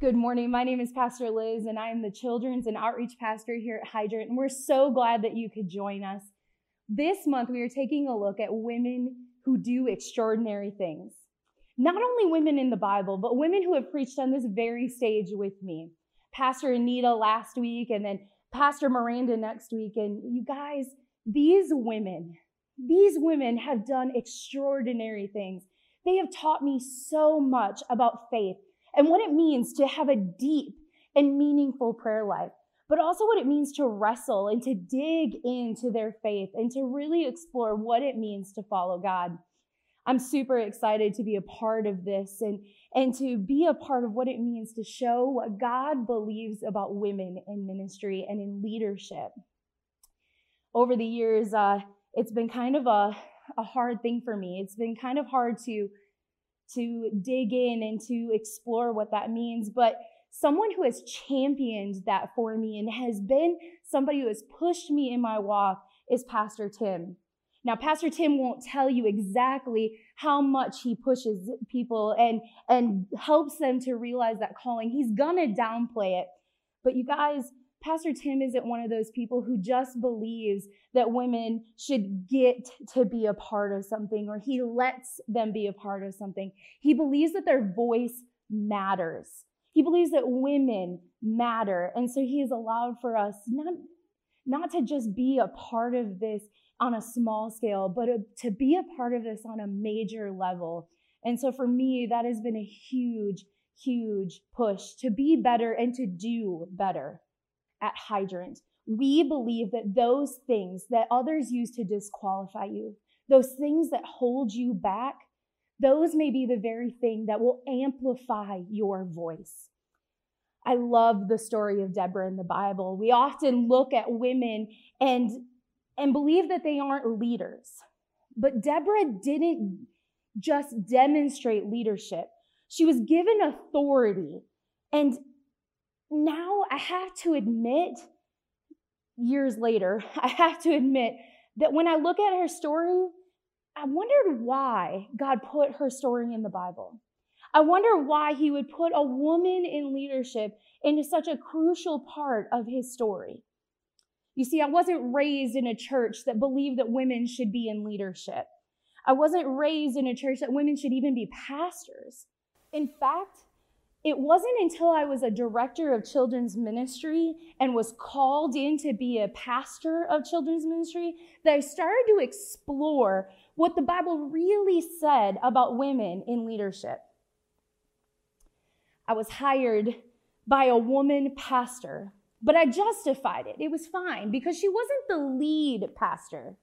Good morning. My name is Pastor Liz, and I am the Children's and Outreach Pastor here at Hydrant. And we're so glad that you could join us. This month, we are taking a look at women who do extraordinary things. Not only women in the Bible, but women who have preached on this very stage with me. Pastor Anita last week, and then Pastor Miranda next week. And you guys, these women, these women have done extraordinary things. They have taught me so much about faith and what it means to have a deep and meaningful prayer life, but also what it means to wrestle and to dig into their faith and to really explore what it means to follow God. I'm super excited to be a part of this and, and to be a part of what it means to show what God believes about women in ministry and in leadership. Over the years, uh, it's been kind of a, a hard thing for me. It's been kind of hard to, to dig in and to explore what that means. But someone who has championed that for me and has been somebody who has pushed me in my walk is Pastor Tim. Now, Pastor Tim won't tell you exactly how much he pushes people and, and helps them to realize that calling. He's gonna downplay it. But you guys, Pastor Tim isn't one of those people who just believes that women should get to be a part of something or he lets them be a part of something. He believes that their voice matters. He believes that women matter. And so he has allowed for us not, not to just be a part of this on a small scale, but a, to be a part of this on a major level. And so for me, that has been a huge, huge push to be better and to do better at Hydrant. We believe that those things that others use to disqualify you, those things that hold you back, those may be the very thing that will amplify your voice. I love the story of Deborah in the Bible. We often look at women and and believe that they aren't leaders. But Deborah didn't just demonstrate leadership, she was given authority. And now I have to admit, years later, I have to admit that when I look at her story, I wondered why God put her story in the Bible. I wonder why he would put a woman in leadership into such a crucial part of his story. You see, I wasn't raised in a church that believed that women should be in leadership. I wasn't raised in a church that women should even be pastors. In fact, it wasn't until I was a director of children's ministry and was called in to be a pastor of children's ministry that I started to explore what the Bible really said about women in leadership. I was hired by a woman pastor but I justified it. It was fine because she wasn't the lead pastor.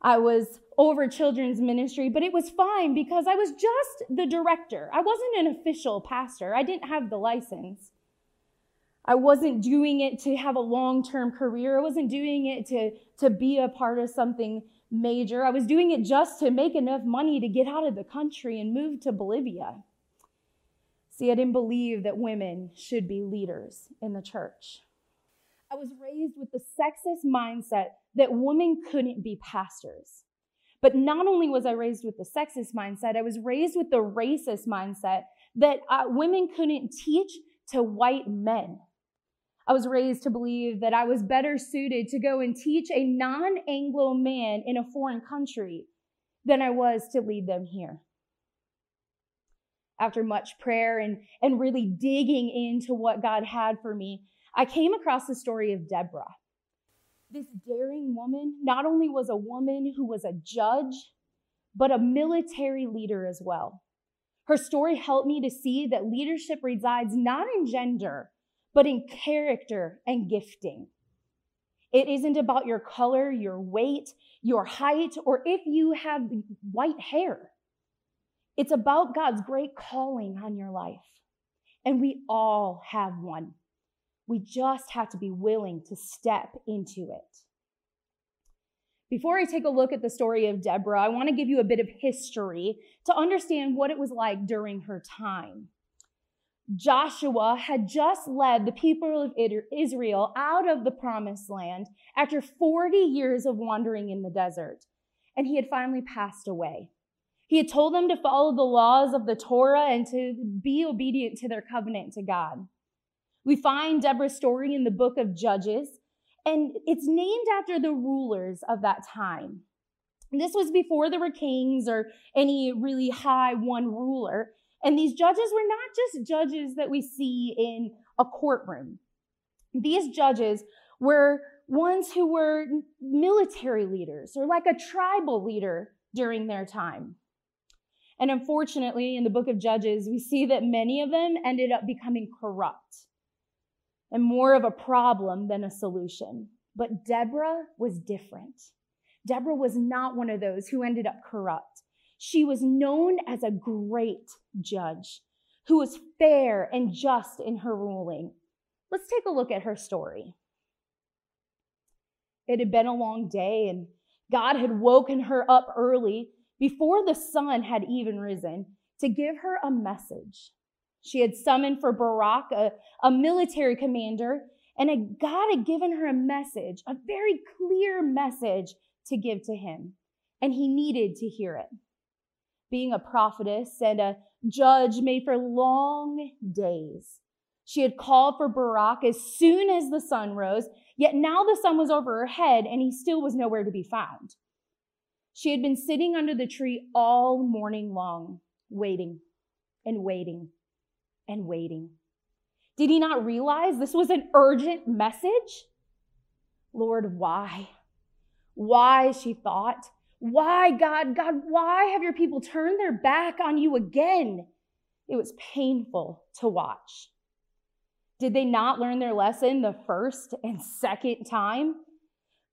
I was over children's ministry, but it was fine because I was just the director. I wasn't an official pastor. I didn't have the license. I wasn't doing it to have a long term career. I wasn't doing it to, to be a part of something major. I was doing it just to make enough money to get out of the country and move to Bolivia. See, I didn't believe that women should be leaders in the church. I was raised with the sexist mindset that women couldn't be pastors. But not only was I raised with the sexist mindset, I was raised with the racist mindset that uh, women couldn't teach to white men. I was raised to believe that I was better suited to go and teach a non Anglo man in a foreign country than I was to lead them here after much prayer and, and really digging into what God had for me, I came across the story of Deborah. This daring woman not only was a woman who was a judge, but a military leader as well. Her story helped me to see that leadership resides not in gender, but in character and gifting. It isn't about your color, your weight, your height, or if you have white hair. It's about God's great calling on your life. And we all have one. We just have to be willing to step into it. Before I take a look at the story of Deborah, I want to give you a bit of history to understand what it was like during her time. Joshua had just led the people of Israel out of the promised land after 40 years of wandering in the desert, and he had finally passed away. He had told them to follow the laws of the Torah and to be obedient to their covenant to God. We find Deborah's story in the book of Judges, and it's named after the rulers of that time. This was before there were kings or any really high one ruler. And these judges were not just judges that we see in a courtroom. These judges were ones who were military leaders or like a tribal leader during their time. And unfortunately, in the book of Judges, we see that many of them ended up becoming corrupt and more of a problem than a solution. But Deborah was different. Deborah was not one of those who ended up corrupt. She was known as a great judge who was fair and just in her ruling. Let's take a look at her story. It had been a long day, and God had woken her up early before the sun had even risen to give her a message. She had summoned for Barak, a, a military commander, and a, God had given her a message, a very clear message to give to him. And he needed to hear it. Being a prophetess and a judge made for long days. She had called for Barak as soon as the sun rose, yet now the sun was over her head and he still was nowhere to be found. She had been sitting under the tree all morning long, waiting and waiting and waiting. Did he not realize this was an urgent message? Lord, why? Why, she thought. Why, God, God, why have your people turned their back on you again? It was painful to watch. Did they not learn their lesson the first and second time?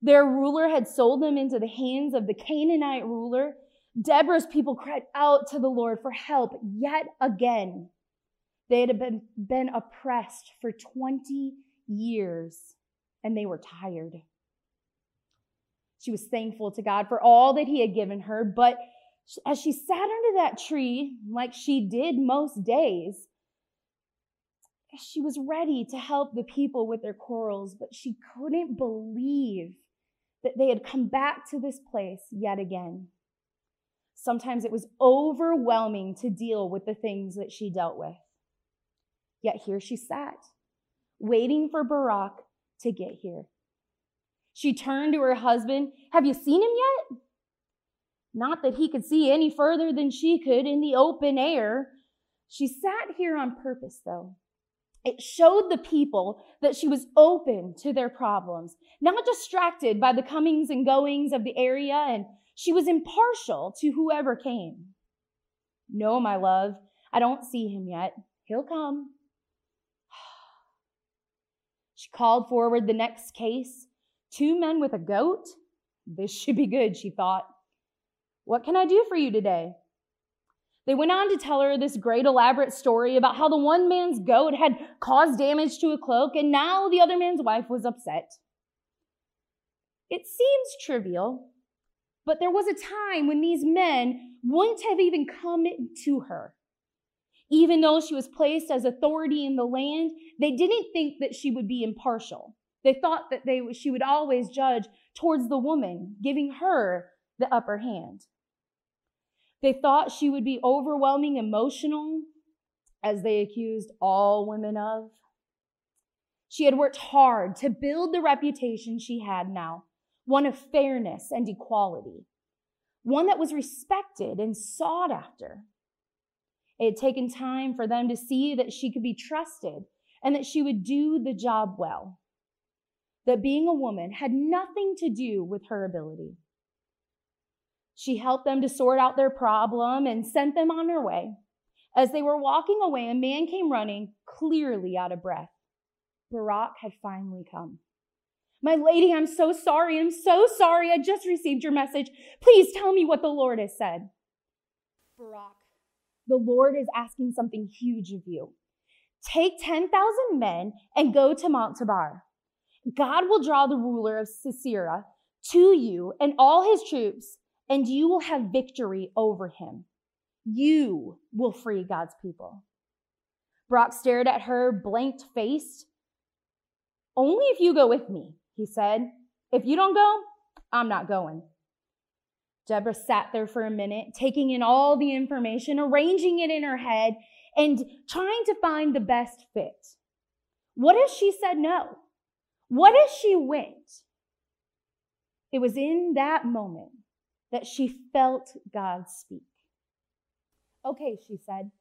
Their ruler had sold them into the hands of the Canaanite ruler. Deborah's people cried out to the Lord for help yet again. They had been, been oppressed for 20 years and they were tired. She was thankful to God for all that He had given her, but as she sat under that tree, like she did most days, she was ready to help the people with their quarrels, but she couldn't believe that they had come back to this place yet again. Sometimes it was overwhelming to deal with the things that she dealt with. Yet here she sat, waiting for Barak to get here. She turned to her husband. Have you seen him yet? Not that he could see any further than she could in the open air. She sat here on purpose, though, it showed the people that she was open to their problems, not distracted by the comings and goings of the area, and she was impartial to whoever came. No, my love, I don't see him yet. He'll come. She called forward the next case. Two men with a goat? This should be good, she thought. What can I do for you today? They went on to tell her this great elaborate story about how the one man's goat had caused damage to a cloak and now the other man's wife was upset. It seems trivial, but there was a time when these men wouldn't have even come to her. Even though she was placed as authority in the land, they didn't think that she would be impartial. They thought that they, she would always judge towards the woman, giving her the upper hand. They thought she would be overwhelming emotional, as they accused all women of. She had worked hard to build the reputation she had now, one of fairness and equality, one that was respected and sought after. It had taken time for them to see that she could be trusted and that she would do the job well, that being a woman had nothing to do with her ability. She helped them to sort out their problem and sent them on their way. As they were walking away, a man came running, clearly out of breath. Barak had finally come. My lady, I'm so sorry. I'm so sorry. I just received your message. Please tell me what the Lord has said. Barak, the Lord is asking something huge of you. Take 10,000 men and go to Mount Tabor. God will draw the ruler of Sisera to you and all his troops and you will have victory over him. You will free God's people. Barak stared at her blank faced. Only if you go with me, he said. If you don't go, I'm not going. Deborah sat there for a minute, taking in all the information, arranging it in her head, and trying to find the best fit. What if she said no? What if she went? It was in that moment that she felt God speak. Okay, she said,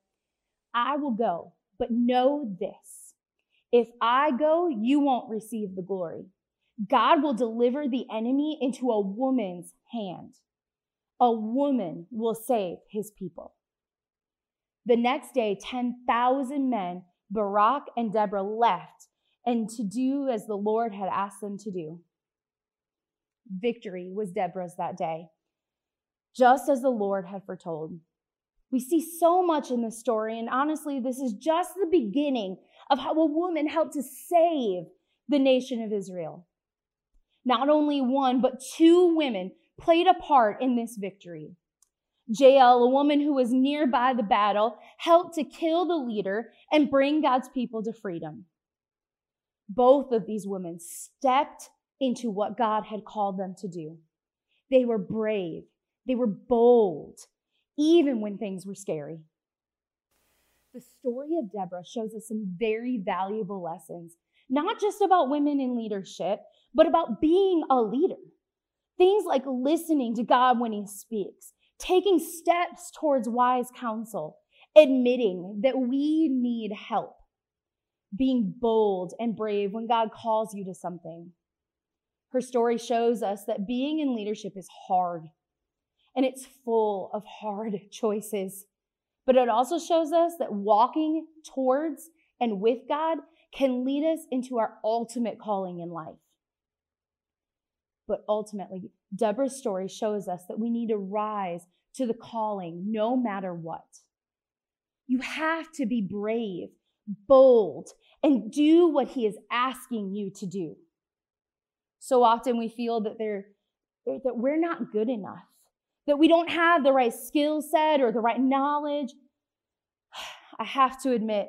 I will go, but know this. If I go, you won't receive the glory. God will deliver the enemy into a woman's hand. A woman will save his people. The next day, 10,000 men, Barak and Deborah, left and to do as the Lord had asked them to do. Victory was Deborah's that day, just as the Lord had foretold. We see so much in this story, and honestly, this is just the beginning of how a woman helped to save the nation of Israel. Not only one, but two women played a part in this victory. Jael, a woman who was nearby the battle, helped to kill the leader and bring God's people to freedom. Both of these women stepped into what God had called them to do. They were brave, they were bold, even when things were scary. The story of Deborah shows us some very valuable lessons, not just about women in leadership, but about being a leader. Things like listening to God when He speaks, taking steps towards wise counsel, admitting that we need help, being bold and brave when God calls you to something. Her story shows us that being in leadership is hard and it's full of hard choices. But it also shows us that walking towards and with God can lead us into our ultimate calling in life. But ultimately, Deborah's story shows us that we need to rise to the calling no matter what. You have to be brave, bold, and do what he is asking you to do. So often we feel that they're, that we're not good enough, that we don't have the right skill set or the right knowledge. I have to admit,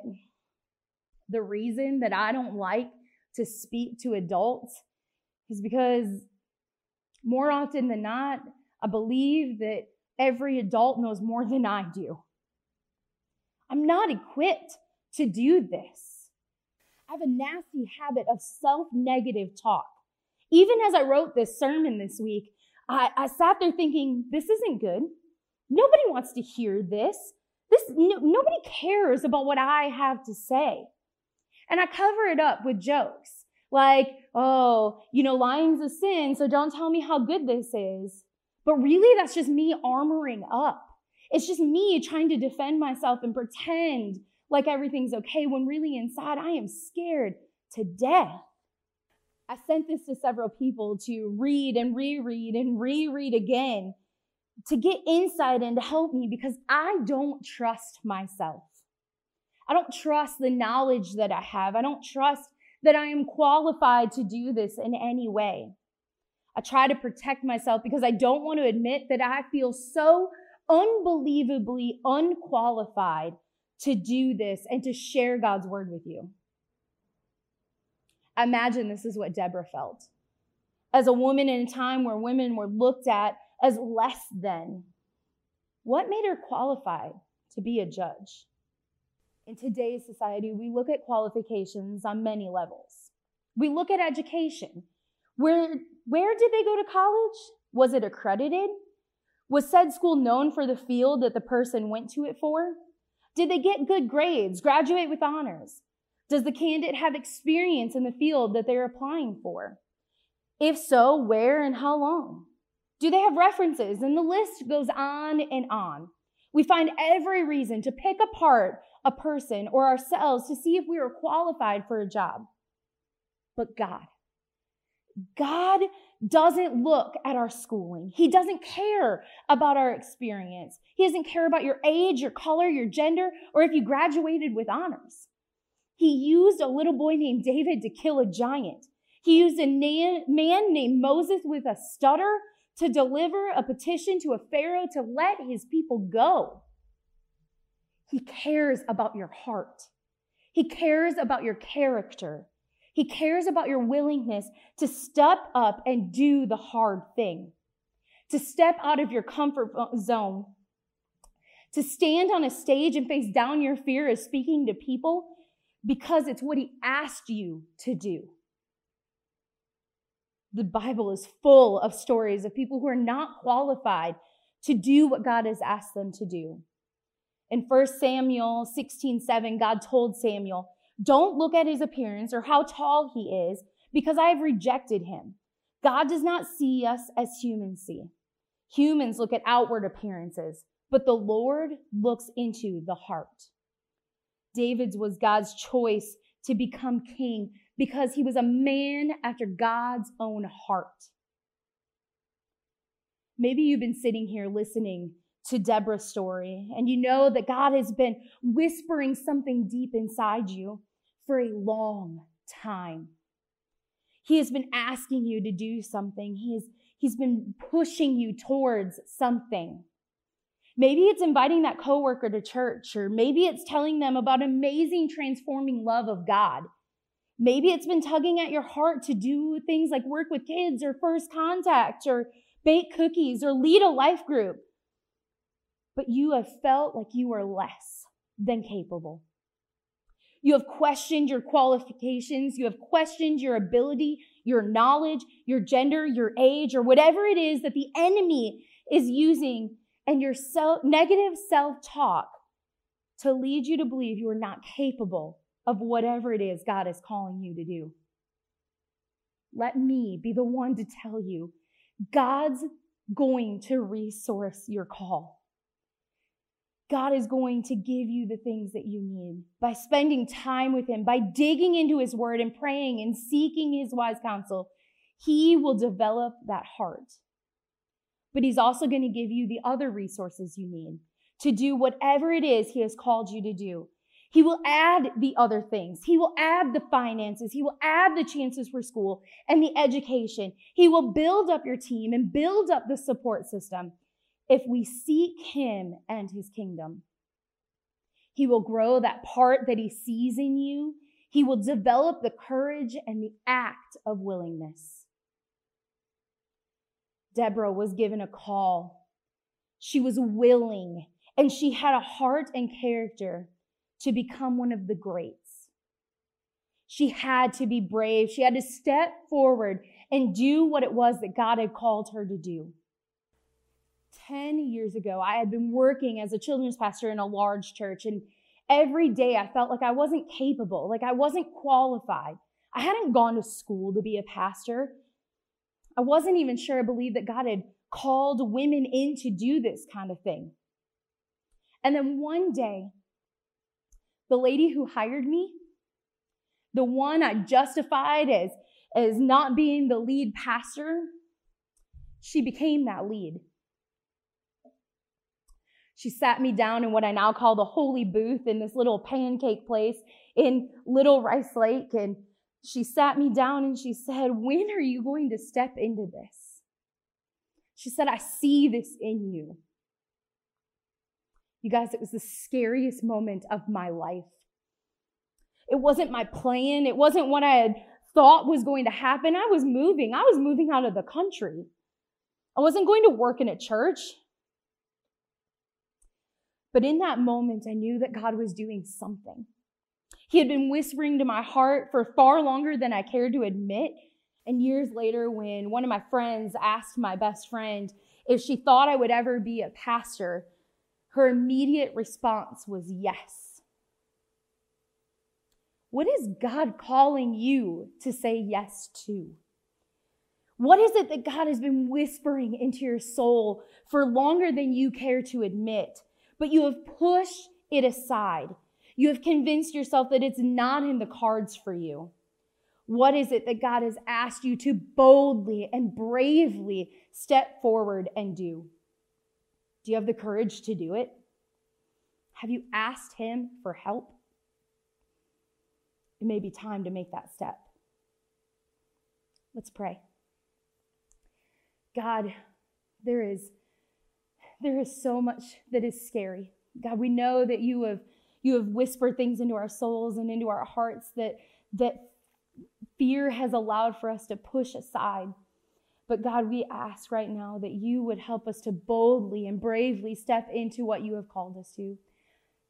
the reason that I don't like to speak to adults is because more often than not, I believe that every adult knows more than I do. I'm not equipped to do this. I have a nasty habit of self negative talk. Even as I wrote this sermon this week, I, I, sat there thinking, this isn't good. Nobody wants to hear this. This no, nobody cares about what I have to say. And I cover it up with jokes like, oh, you know, lying's a sin, so don't tell me how good this is. But really, that's just me armoring up. It's just me trying to defend myself and pretend like everything's okay when really inside I am scared to death. I sent this to several people to read and reread and reread again to get insight and to help me because I don't trust myself. I don't trust the knowledge that I have. I don't trust that I am qualified to do this in any way. I try to protect myself because I don't want to admit that I feel so unbelievably unqualified to do this and to share God's word with you. Imagine this is what Deborah felt. As a woman in a time where women were looked at as less than, what made her qualified to be a judge? In today's society, we look at qualifications on many levels. We look at education. Where, where did they go to college? Was it accredited? Was said school known for the field that the person went to it for? Did they get good grades, graduate with honors? Does the candidate have experience in the field that they're applying for? If so, where and how long? Do they have references? And the list goes on and on. We find every reason to pick apart a person or ourselves to see if we are qualified for a job. But God, God doesn't look at our schooling. He doesn't care about our experience. He doesn't care about your age, your color, your gender, or if you graduated with honors. He used a little boy named David to kill a giant. He used a man named Moses with a stutter to deliver a petition to a Pharaoh to let his people go. He cares about your heart. He cares about your character. He cares about your willingness to step up and do the hard thing. to step out of your comfort zone, to stand on a stage and face down your fear of speaking to people because it's what He asked you to do. The Bible is full of stories of people who are not qualified to do what God has asked them to do. In 1 Samuel 16 7, God told Samuel, Don't look at his appearance or how tall he is, because I have rejected him. God does not see us as humans see. Humans look at outward appearances, but the Lord looks into the heart. David's was God's choice to become king because he was a man after God's own heart. Maybe you've been sitting here listening to Deborah's story and you know that God has been whispering something deep inside you for a long time. He has been asking you to do something. He has, he's been pushing you towards something. Maybe it's inviting that coworker to church, or maybe it's telling them about amazing transforming love of God. Maybe it's been tugging at your heart to do things like work with kids or first contact or bake cookies or lead a life group. But you have felt like you are less than capable. You have questioned your qualifications. You have questioned your ability, your knowledge, your gender, your age, or whatever it is that the enemy is using and your self, negative self talk to lead you to believe you are not capable of whatever it is God is calling you to do. Let me be the one to tell you God's going to resource your call. God is going to give you the things that you need by spending time with Him, by digging into His Word and praying and seeking His wise counsel. He will develop that heart. But He's also going to give you the other resources you need to do whatever it is He has called you to do. He will add the other things. He will add the finances. He will add the chances for school and the education. He will build up your team and build up the support system if we seek Him and His kingdom. He will grow that part that He sees in you. He will develop the courage and the act of willingness. Deborah was given a call. She was willing and she had a heart and character to become one of the greats. She had to be brave. She had to step forward and do what it was that God had called her to do. 10 years ago, I had been working as a children's pastor in a large church, and every day I felt like I wasn't capable, like I wasn't qualified. I hadn't gone to school to be a pastor. I wasn't even sure I believed that God had called women in to do this kind of thing. And then one day, the lady who hired me, the one I justified as, as not being the lead pastor, she became that lead. She sat me down in what I now call the holy booth in this little pancake place in Little Rice Lake. And she sat me down and she said, When are you going to step into this? She said, I see this in you. You guys, it was the scariest moment of my life. It wasn't my plan. It wasn't what I had thought was going to happen. I was moving. I was moving out of the country. I wasn't going to work in a church. But in that moment, I knew that God was doing something. He had been whispering to my heart for far longer than I cared to admit. And years later, when one of my friends asked my best friend if she thought I would ever be a pastor, her immediate response was yes. What is God calling you to say yes to? What is it that God has been whispering into your soul for longer than you care to admit, but you have pushed it aside? You have convinced yourself that it's not in the cards for you. What is it that God has asked you to boldly and bravely step forward and do? Do you have the courage to do it? Have you asked Him for help? It may be time to make that step. Let's pray. God, there is there is so much that is scary. God, we know that you have you have whispered things into our souls and into our hearts that that fear has allowed for us to push aside. But God, we ask right now that you would help us to boldly and bravely step into what you have called us to.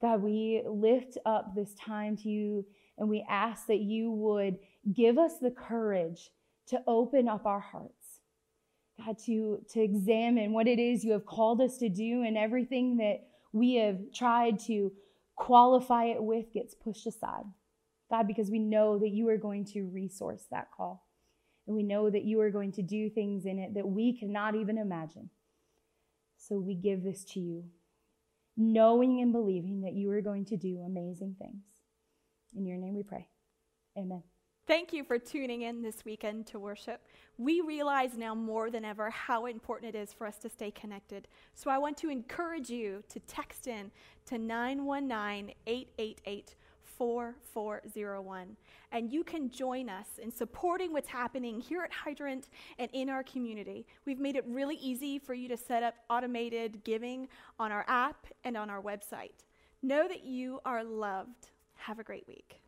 God, we lift up this time to you and we ask that you would give us the courage to open up our hearts. God, to, to examine what it is you have called us to do and everything that we have tried to qualify it with gets pushed aside. God, because we know that you are going to resource that call. And we know that you are going to do things in it that we cannot even imagine. So we give this to you, knowing and believing that you are going to do amazing things. In your name we pray. Amen. Thank you for tuning in this weekend to worship. We realize now more than ever how important it is for us to stay connected. So I want to encourage you to text in to 919 888 4401. And you can join us in supporting what's happening here at Hydrant and in our community. We've made it really easy for you to set up automated giving on our app and on our website. Know that you are loved. Have a great week.